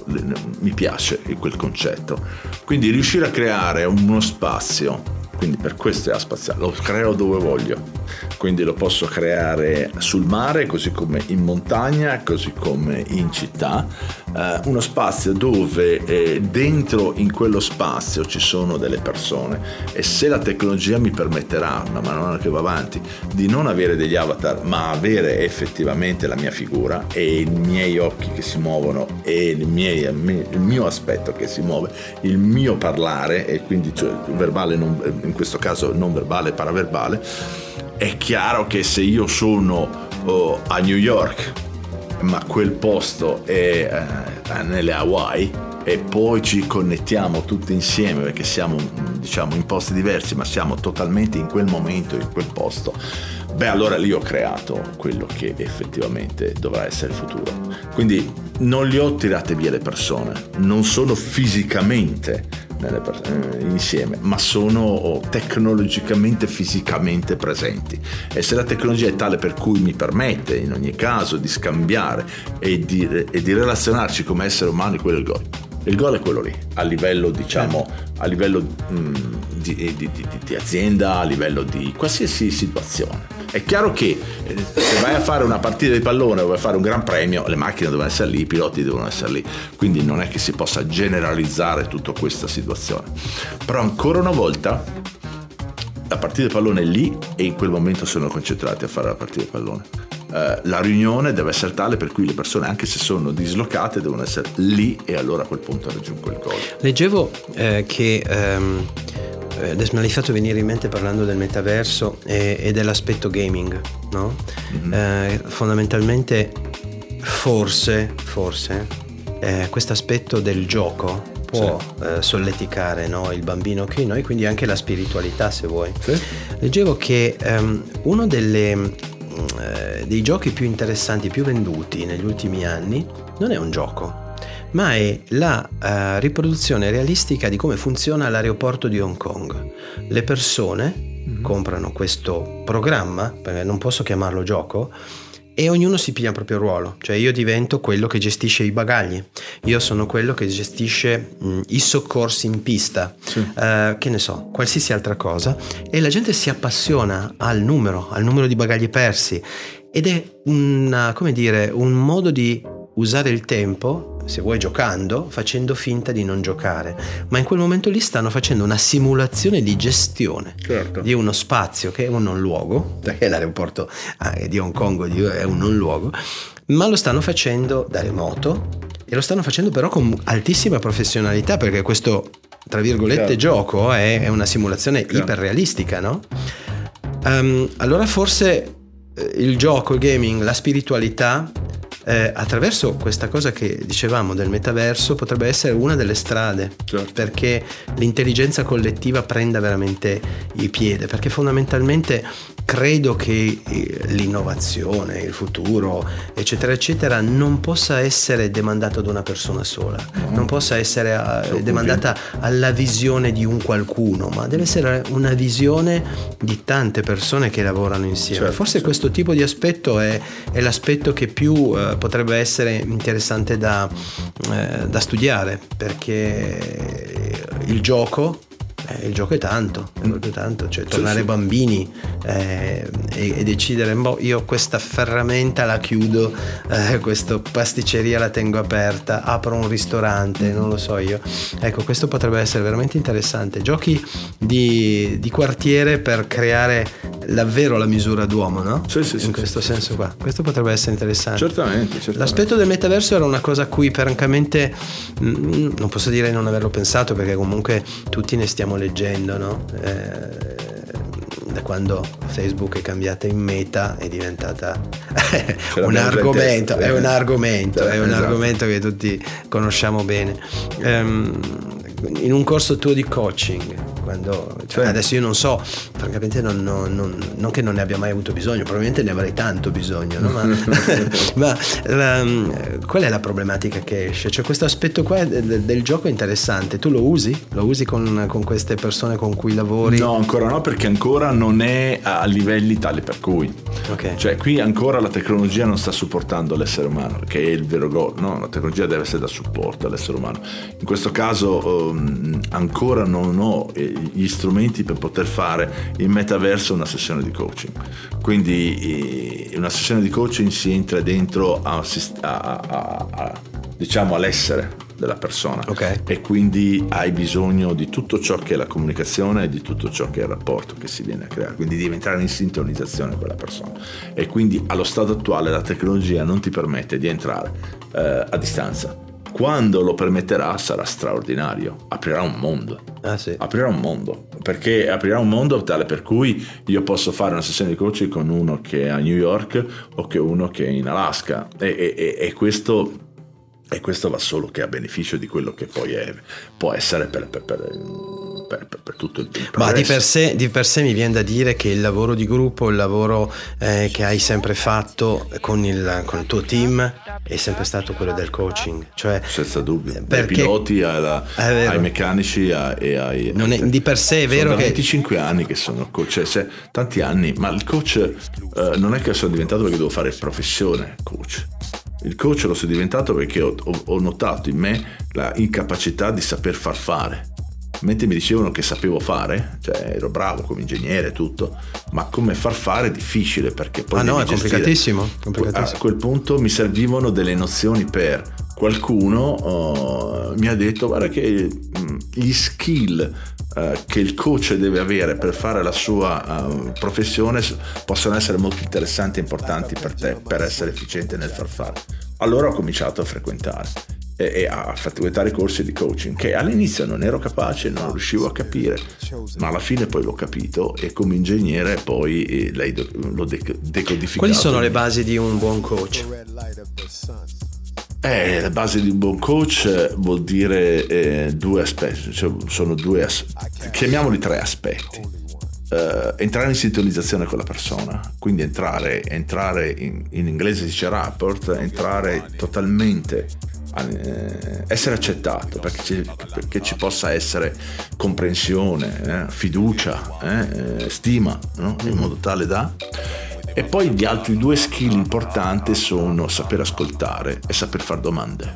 mi piace quel concetto. Quindi riuscire a creare uno spazio quindi per questo è spaziale, lo creo dove voglio, quindi lo posso creare sul mare, così come in montagna, così come in città, eh, uno spazio dove eh, dentro in quello spazio ci sono delle persone. E se la tecnologia mi permetterà, man mano che va avanti, di non avere degli avatar, ma avere effettivamente la mia figura e i miei occhi che si muovono e il, miei, il mio aspetto che si muove, il mio parlare e quindi cioè, verbale non in questo caso non verbale, paraverbale, è chiaro che se io sono oh, a New York, ma quel posto è eh, nelle Hawaii, e poi ci connettiamo tutti insieme perché siamo diciamo in posti diversi ma siamo totalmente in quel momento in quel posto beh allora lì ho creato quello che effettivamente dovrà essere il futuro. Quindi non li ho tirate via le persone. Non sono fisicamente per- eh, insieme, ma sono tecnologicamente, fisicamente presenti. E se la tecnologia è tale per cui mi permette in ogni caso di scambiare e di, e di relazionarci come esseri umani, quello è il gol. Il gol è quello lì, a livello, diciamo, a livello mh, mm, di, di, di, di azienda, a livello di qualsiasi situazione. È chiaro che eh, se vai a fare una partita di pallone o vai a fare un gran premio, le macchine devono essere lì, i piloti devono essere lì, quindi non è che si possa generalizzare tutta questa situazione. Però ancora una volta la partita di pallone è lì e in quel momento sono concentrati a fare la partita di pallone. Uh, la riunione deve essere tale per cui le persone, anche se sono dislocate, devono essere lì e allora a quel punto raggiungo il gol. Leggevo eh, che um, eh, adesso me l'hai fatto venire in mente parlando del metaverso e, e dell'aspetto gaming, no? Mm-hmm. Eh, fondamentalmente forse, forse, eh, questo aspetto del gioco può sì. eh, solleticare no? il bambino che in noi, quindi anche la spiritualità se vuoi. Sì. Leggevo che um, uno delle, mm, eh, dei giochi più interessanti, più venduti negli ultimi anni, non è un gioco, ma è la uh, riproduzione realistica di come funziona l'aeroporto di Hong Kong. Le persone mm-hmm. comprano questo programma, perché non posso chiamarlo gioco, e ognuno si piglia il proprio ruolo, cioè io divento quello che gestisce i bagagli, io sono quello che gestisce mh, i soccorsi in pista, sì. eh, che ne so, qualsiasi altra cosa. E la gente si appassiona al numero, al numero di bagagli persi. Ed è una, come dire, un modo di usare il tempo se vuoi giocando, facendo finta di non giocare, ma in quel momento lì stanno facendo una simulazione di gestione certo. di uno spazio che è un non luogo, perché l'aeroporto di Hong Kong è un non luogo, ma lo stanno facendo da remoto e lo stanno facendo però con altissima professionalità perché questo, tra virgolette, certo. gioco è, è, una simulazione certo. iperrealistica, no? Um, allora forse eh, il gioco, il gaming, la spiritualità eh, attraverso questa cosa che dicevamo del metaverso potrebbe essere una delle strade certo. perché l'intelligenza collettiva prenda veramente il piede, perché fondamentalmente credo che eh, l'innovazione, il futuro, eccetera, eccetera, non possa essere demandato ad una persona sola, no. non possa essere uh, demandata alla visione di un qualcuno, ma deve essere una visione di tante persone che lavorano insieme. Certo, Forse certo. questo tipo di aspetto è, è l'aspetto che più uh, potrebbe essere interessante da, uh, da studiare, perché il gioco eh, il gioco è tanto, è proprio tanto, cioè tornare sì, bambini eh, e, e, decidere, boh, io questa ferramenta la chiudo, eh, questa pasticceria la tengo aperta, apro un ristorante, non lo so io. Ecco, questo potrebbe essere veramente interessante. Giochi di, di quartiere per creare davvero la misura d'uomo, no? Sì, sì, In sì, questo sì, senso qua. Questo potrebbe essere interessante. Certamente, certamente, L'aspetto del metaverso era una cosa a cui francamente mm, non posso dire di non averlo pensato perché comunque tutti ne stiamo leggendo, no? Eh, da quando Facebook è cambiata in meta è diventata un argomento, è un argomento, è un esatto. argomento che tutti conosciamo bene. Um, in un corso tuo di coaching quando, cioè, adesso io non so, francamente non, non, non, non, che non ne abbia mai avuto bisogno, probabilmente ne avrei tanto bisogno, no? ma, ma um, qual è la problematica che esce? Cioè questo aspetto qua del, del gioco è interessante, tu lo usi? Lo usi con, con, queste persone con cui lavori? No, ancora no, perché ancora non è a livelli tali per cui. Okay. Cioè qui ancora la tecnologia non sta supportando l'essere umano, che è il vero gol, no? La tecnologia deve essere da supporto all'essere umano. In questo caso um, ancora non ho eh, gli strumenti per poter fare in metaverso una sessione di coaching. Quindi in una sessione di coaching si entra dentro a, a, a, diciamo all'essere della persona okay. e quindi hai bisogno di tutto ciò che è la comunicazione e di tutto ciò che è il rapporto che si viene a creare, quindi devi entrare in sintonizzazione con la persona e quindi allo stato attuale la tecnologia non ti permette di entrare eh, a distanza quando lo permetterà sarà straordinario, aprirà un mondo. Ah, sì. Aprirà un mondo, perché aprirà un mondo tale per cui io posso fare una sessione di coaching con uno che è a New York o che uno che è in Alaska e, e, e questo e questo va solo che a beneficio di quello che poi è, può essere per, per, per per, per, per tutto il tempo. Ma di per, sé, di per, sé, mi viene da dire che il lavoro di gruppo, il lavoro eh, che hai sempre fatto con il, con il, tuo team è sempre stato quello del coaching. Cioè, Senza dubbio, dai piloti alla, ai meccanici e ai... Non è, di per sé è vero sono che... 25 anni che sono coach, cioè, tanti anni, ma il coach eh, non è che sono diventato perché devo fare professione coach. Il coach lo sono diventato perché ho, ho, ho notato in me la incapacità di saper far fare mentre mi dicevano che sapevo fare, cioè ero bravo come ingegnere e tutto, ma come far fare è difficile perché poi... Ah no, è complicatissimo, complicatissimo, A quel punto mi servivano delle nozioni per qualcuno oh, mi ha detto guarda che gli skill uh, che il coach deve avere per fare la sua uh, professione possono essere molto interessanti e importanti per te per essere efficiente nel far fare. Allora ho cominciato a frequentare e a frequentare corsi di coaching che all'inizio non ero capace, non riuscivo a capire, ma alla fine poi l'ho capito e come ingegnere poi eh, l'ho decodificato. Quali sono le basi di un buon coach? Eh, la base di un buon coach eh, vuol dire eh, due aspetti, cioè sono due aspetti, chiamiamoli tre aspetti. Uh, entrare in sintonizzazione con la persona, quindi entrare, entrare in, in inglese si dice rapport, entrare totalmente eh, essere accettato, perché ci, perché ci, possa essere comprensione, eh, fiducia, eh, stima, no? in modo tale da... E poi gli altri due skill importanti sono saper ascoltare e saper fare domande.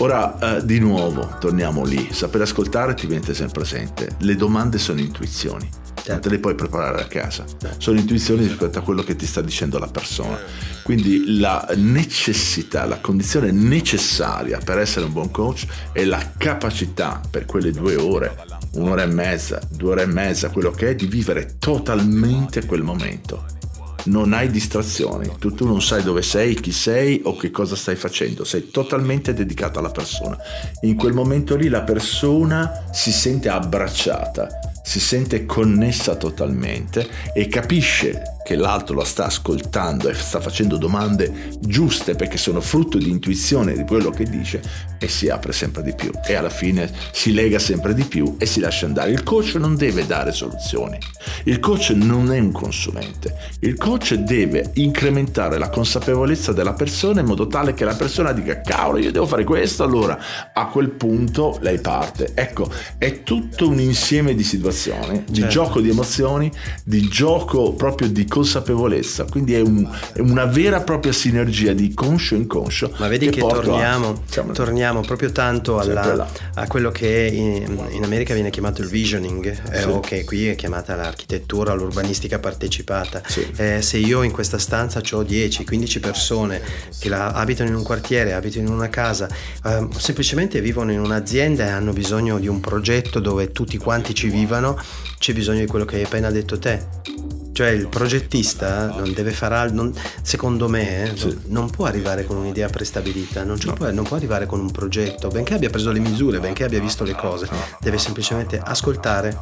Ora, eh, di nuovo, torniamo lì. Saper ascoltare ti viene sempre presente. Le domande sono intuizioni. Certo. Te le puoi preparare a casa. Sono intuizioni rispetto a quello che ti sta dicendo la persona. Quindi la necessità, la condizione necessaria per essere un buon coach è la capacità per quelle due ore, un'ora e mezza, due ore e mezza, quello che è, di vivere totalmente quel momento non hai distrazioni, tu, tu, non sai dove sei, chi sei o che cosa stai facendo, sei totalmente dedicato alla persona. In quel momento lì la persona si sente abbracciata, si sente connessa totalmente e capisce che l'altro la sta ascoltando e sta facendo domande giuste perché sono frutto di intuizione di quello che dice e si apre sempre di più e alla fine si lega sempre di più e si lascia andare. Il coach non deve dare soluzioni, il coach non è un consulente, il coach deve incrementare la consapevolezza della persona in modo tale che la persona dica cavolo io devo fare questo, allora a quel punto lei parte. Ecco, è tutto un insieme di situazioni, di certo. gioco di emozioni, di gioco proprio di consapevolezza consapevolezza, quindi è, un, è, una vera e propria sinergia di conscio e inconscio. Ma vedi che, che torniamo, a, torniamo, proprio tanto alla, a quello che in, in, America viene chiamato il visioning, eh, sì. o che qui è chiamata l'architettura, l'urbanistica partecipata. Sì. Eh, se io in questa stanza ho 10-15 persone che la, abitano in un quartiere, abitano in una casa, eh, semplicemente vivono in un'azienda e hanno bisogno di un progetto dove tutti quanti ci vivano, c'è bisogno di quello che hai appena detto te cioè il progettista non deve fare altro, secondo me, eh, sì. non può arrivare con un'idea prestabilita, non, no. può, non, può, arrivare con un progetto, benché abbia preso le misure, benché abbia visto le cose, deve semplicemente ascoltare,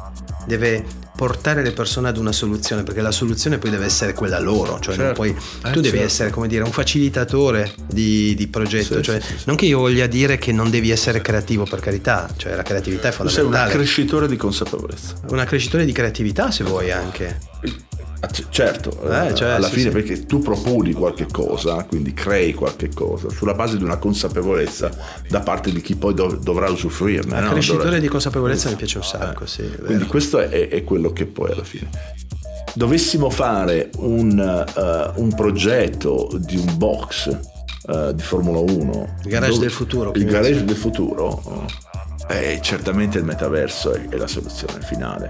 deve portare le persone ad una soluzione, perché la soluzione poi deve essere quella loro, cioè certo. puoi, eh, tu devi certo. essere come dire un facilitatore di, di progetto, sì, cioè, sì, non che io voglia dire che non devi essere creativo per carità, cioè la creatività è fondamentale. Sei un accrescitore di consapevolezza. Un accrescitore di creatività se vuoi anche. Ah, certo, eh, cioè, alla sì, fine sì. perché tu proponi qualche cosa, quindi crei qualche cosa sulla base di una consapevolezza da parte di chi poi dov- dovrà usufruirne. Il no? crescitore dovrà... di consapevolezza mi piace un sacco, eh. sì. Quindi questo è, è, quello che poi alla fine. Dovessimo fare un, uh, un progetto di un box uh, di Formula 1. Il garage dove, del futuro. Il garage del futuro. Uh, eh, certamente il metaverso è, è la soluzione finale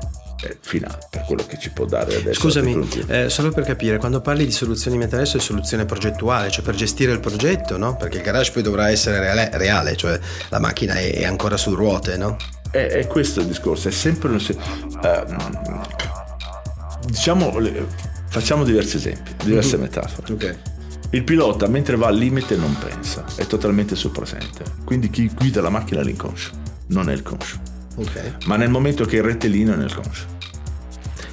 finale per quello che ci può dare adesso. Scusami, eh, solo per capire, quando parli di soluzioni metaverso è soluzione progettuale, cioè per gestire il progetto, no? Perché il garage poi dovrà essere reale, reale cioè la macchina è, è, ancora su ruote, no? È, è, questo il discorso, è sempre un... Uh, diciamo, facciamo diversi esempi, diverse mm-hmm. metafore. Ok. Il pilota mentre va al limite non pensa, è totalmente sul presente. Quindi chi guida la macchina è l'inconscio, non è il conscio. Okay. Ma nel momento che è rettilineo è nel conscio.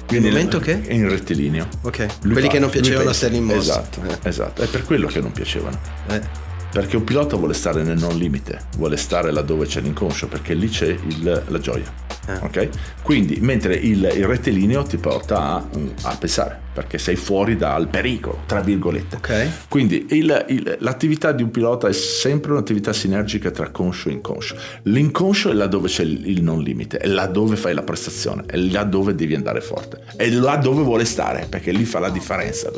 Quindi il momento che? È in rettilineo. Ok. Lui Quelli fa, che non piacevano a Sterling Moss. Esatto, eh. esatto. È per quello che non piacevano. Eh. Perché un pilota vuole stare nel non limite, vuole stare laddove c'è l'inconscio, perché lì c'è il, la gioia. Eh. Ok? Quindi, mentre il, il rettilineo ti porta a, a, pensare, perché sei fuori dal pericolo, tra virgolette. Okay. Quindi il, il, l'attività di un pilota è sempre un'attività sinergica tra conscio e inconscio. L'inconscio è laddove c'è il, non limite, è laddove fai la prestazione, è laddove devi andare forte, è laddove vuole stare, perché lì fa la differenza.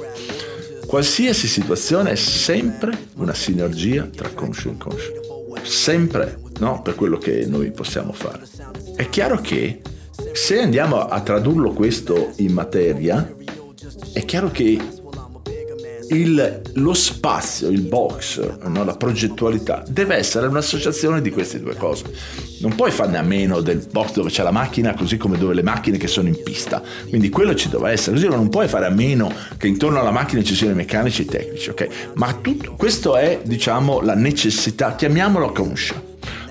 Qualsiasi situazione è sempre una sinergia tra conscio e inconscio. Sempre, no? Per quello che noi possiamo fare. È chiaro che se andiamo a tradurlo questo in materia, è chiaro che il, lo spazio, il box, no? la progettualità deve essere un'associazione di queste due cose. Non puoi farne a meno del box dove c'è la macchina, così come dove le macchine che sono in pista. Quindi quello ci deve essere, così non puoi fare a meno che intorno alla macchina ci siano i meccanici e i tecnici, ok? Ma tutto, questo è, diciamo, la necessità, chiamiamolo conscia.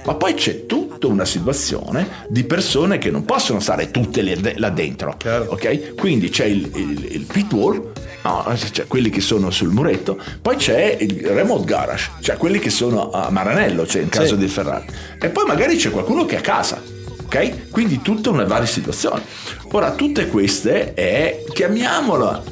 Ma poi c'è tutta una situazione di persone che non possono stare tutte là dentro, ok? Quindi c'è il, il, il pit wall No, cioè quelli che sono sul muretto, poi c'è il remote garage, cioè quelli che sono a Maranello, cioè in caso sì. di Ferrari, e poi magari c'è qualcuno che è a casa, ok? Quindi tutta una varie situazioni. Ora, tutte queste è, chiamiamola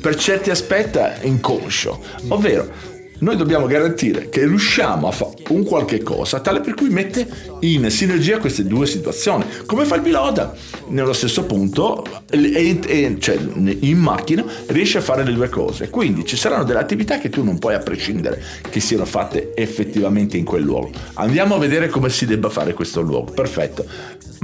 per certi aspetti inconscio, ovvero noi dobbiamo garantire che riusciamo a fare un qualche cosa tale per cui mette in sinergia queste due situazioni. Come fa il pilota? Nello stesso punto, cioè in macchina, riesce a fare le due cose. Quindi ci saranno delle attività che tu non puoi a prescindere che siano fatte effettivamente in quel luogo. Andiamo a vedere come si debba fare questo luogo. Perfetto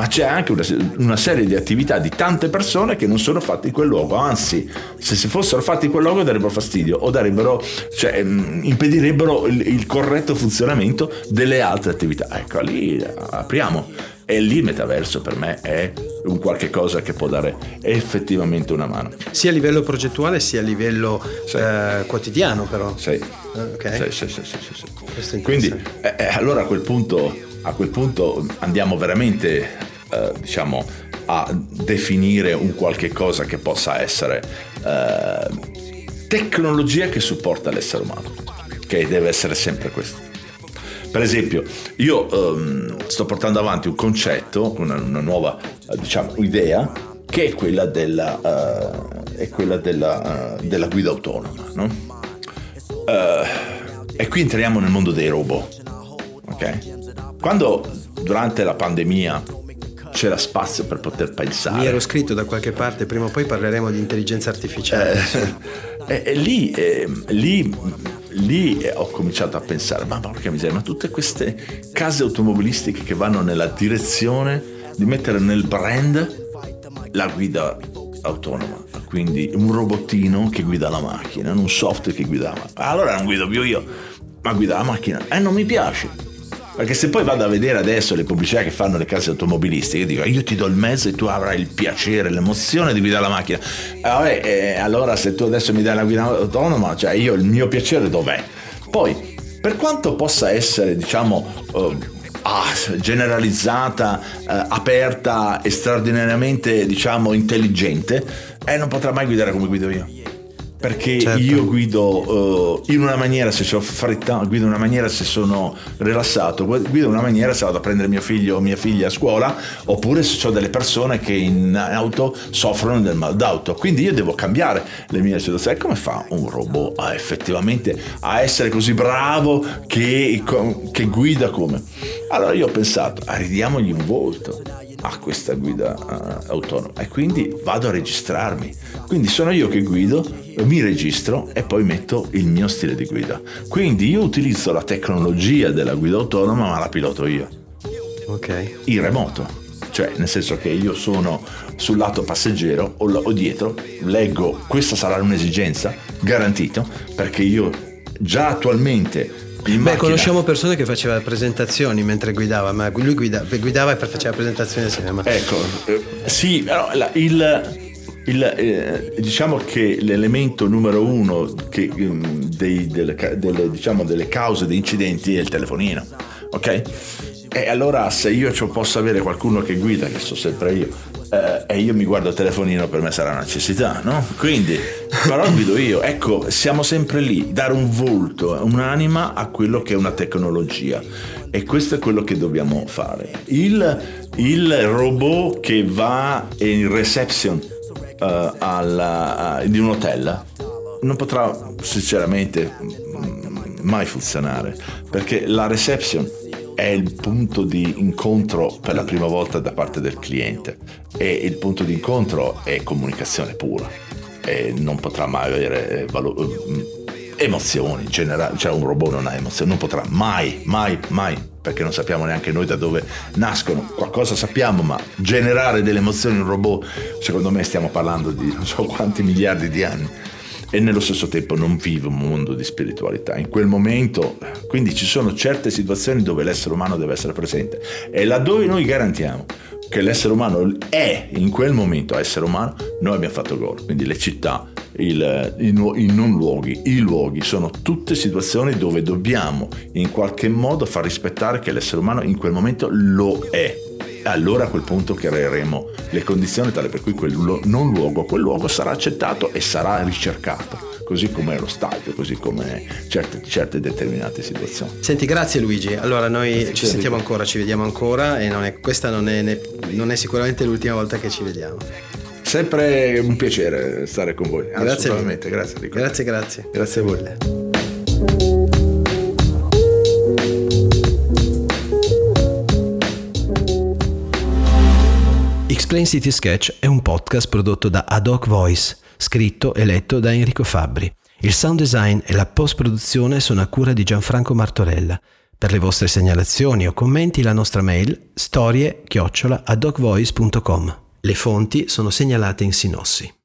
ma c'è anche una, una, serie di attività di tante persone che non sono fatte in quel luogo, anzi se si fossero fatte in quel luogo darebbero fastidio o darebbero, cioè, mm, impedirebbero il, il corretto funzionamento delle altre attività. Ecco, lì apriamo. E lì il metaverso per me è un qualche cosa che può dare effettivamente una mano. Sia a livello progettuale sia a livello sì. eh, quotidiano però. Sì. Okay. Sì, sì, sì, sì, sì. Quindi eh, eh, allora a quel punto, a quel punto andiamo veramente eh, diciamo, a definire un qualche cosa che possa essere eh, tecnologia che supporta l'essere umano, che deve essere sempre questo. Per esempio, io um, sto portando avanti un concetto, una, una nuova diciamo, idea, che è quella della, uh, è quella della, uh, della guida autonoma. No? Uh, e qui entriamo nel mondo dei robot. Okay? Quando durante la pandemia c'era spazio per poter pensare. Mi ero scritto da qualche parte, prima o poi parleremo di intelligenza artificiale. Eh, e, lì, eh, lì, lì ho cominciato a pensare, ma porca miseria, ma tutte queste case automobilistiche che vanno nella direzione di mettere nel brand la guida autonoma, quindi un robottino che guida la macchina, un software che guida la macchina. Allora non guido più io, ma guida la macchina. E eh, non mi piace perché se poi vado a vedere adesso le pubblicità che fanno le case automobilistiche, dico io ti do il mezzo e tu avrai il piacere, l'emozione di guidare la macchina. Eh, eh, allora se tu adesso mi dai la guida autonoma, cioè io il mio piacere dov'è? Poi, per quanto possa essere, diciamo, uh, ah, generalizzata, uh, aperta e straordinariamente, diciamo, intelligente, eh, non potrà mai guidare come guido io perché certo. io guido uh, in una maniera se ho fretta, guido in una maniera se sono rilassato, guido in una maniera se vado a prendere mio figlio o mia figlia a scuola, oppure se ho delle persone che in auto soffrono del mal d'auto. Quindi io devo cambiare le mie situazioni. Come fa un robot a effettivamente a essere così bravo che, che guida come? Allora io ho pensato, ridiamogli un volto a questa guida uh, autonoma e quindi vado a registrarmi. Quindi sono io che guido, mi registro e poi metto il mio stile di guida. Quindi io utilizzo la tecnologia della guida autonoma ma la piloto io. Ok. In remoto. Cioè, nel senso che io sono sul lato passeggero o, o dietro, leggo, questa sarà un'esigenza, garantito, perché io già attualmente Beh, conosciamo persone che facevano presentazioni mentre guidava, ma lui guida, guidava e faceva presentazioni assieme. Ecco, eh, sì, però il, il, eh, diciamo che l'elemento numero uno che, mm, dei, delle, delle, diciamo, delle cause di incidenti è il telefonino, ok? E allora se io posso avere qualcuno che guida, che so sempre io, eh, e io mi guardo il telefonino per me sarà una necessità, no? Quindi, però guido io. Ecco, siamo sempre lì, dare un volto, un'anima a quello che è una tecnologia. E questo è quello che dobbiamo fare. Il, il robot che va in reception uh, alla, uh, di un hotel non potrà sinceramente mai funzionare perché la reception è il punto di incontro per la prima volta da parte del cliente. E il punto di incontro è comunicazione pura. E non potrà mai avere valo- emozioni generali, cioè un robot non ha emozioni, non potrà mai, mai, mai, perché non sappiamo neanche noi da dove nascono, qualcosa sappiamo, ma generare delle emozioni in un robot, secondo me stiamo parlando di non so quanti miliardi di anni e nello stesso tempo non vive un mondo di spiritualità. In quel momento, quindi ci sono certe situazioni dove l'essere umano deve essere presente e laddove noi garantiamo che l'essere umano è in quel momento essere umano, noi abbiamo fatto gol. Quindi le città, il, i, i non luoghi, i luoghi sono tutte situazioni dove dobbiamo in qualche modo far rispettare che l'essere umano in quel momento lo è allora a quel punto creeremo le condizioni tale per cui quel non luogo, quel luogo sarà accettato e sarà ricercato così come lo stadio, così come certe, certe, determinate situazioni. Senti, grazie Luigi. Allora noi grazie ci sentiamo ancora, ci vediamo ancora e non è, questa non è, non è, sicuramente l'ultima volta che ci vediamo. Sempre un piacere stare con voi. Grazie. Grazie, grazie. Grazie, grazie. Grazie a voi. Explain City Sketch è un podcast prodotto da Ad Hoc Voice, scritto e letto da Enrico Fabbri. Il sound design e la post-produzione sono a cura di Gianfranco Martorella. Per le vostre segnalazioni o commenti la nostra mail storie-adocvoice.com. Le fonti sono segnalate in sinossi.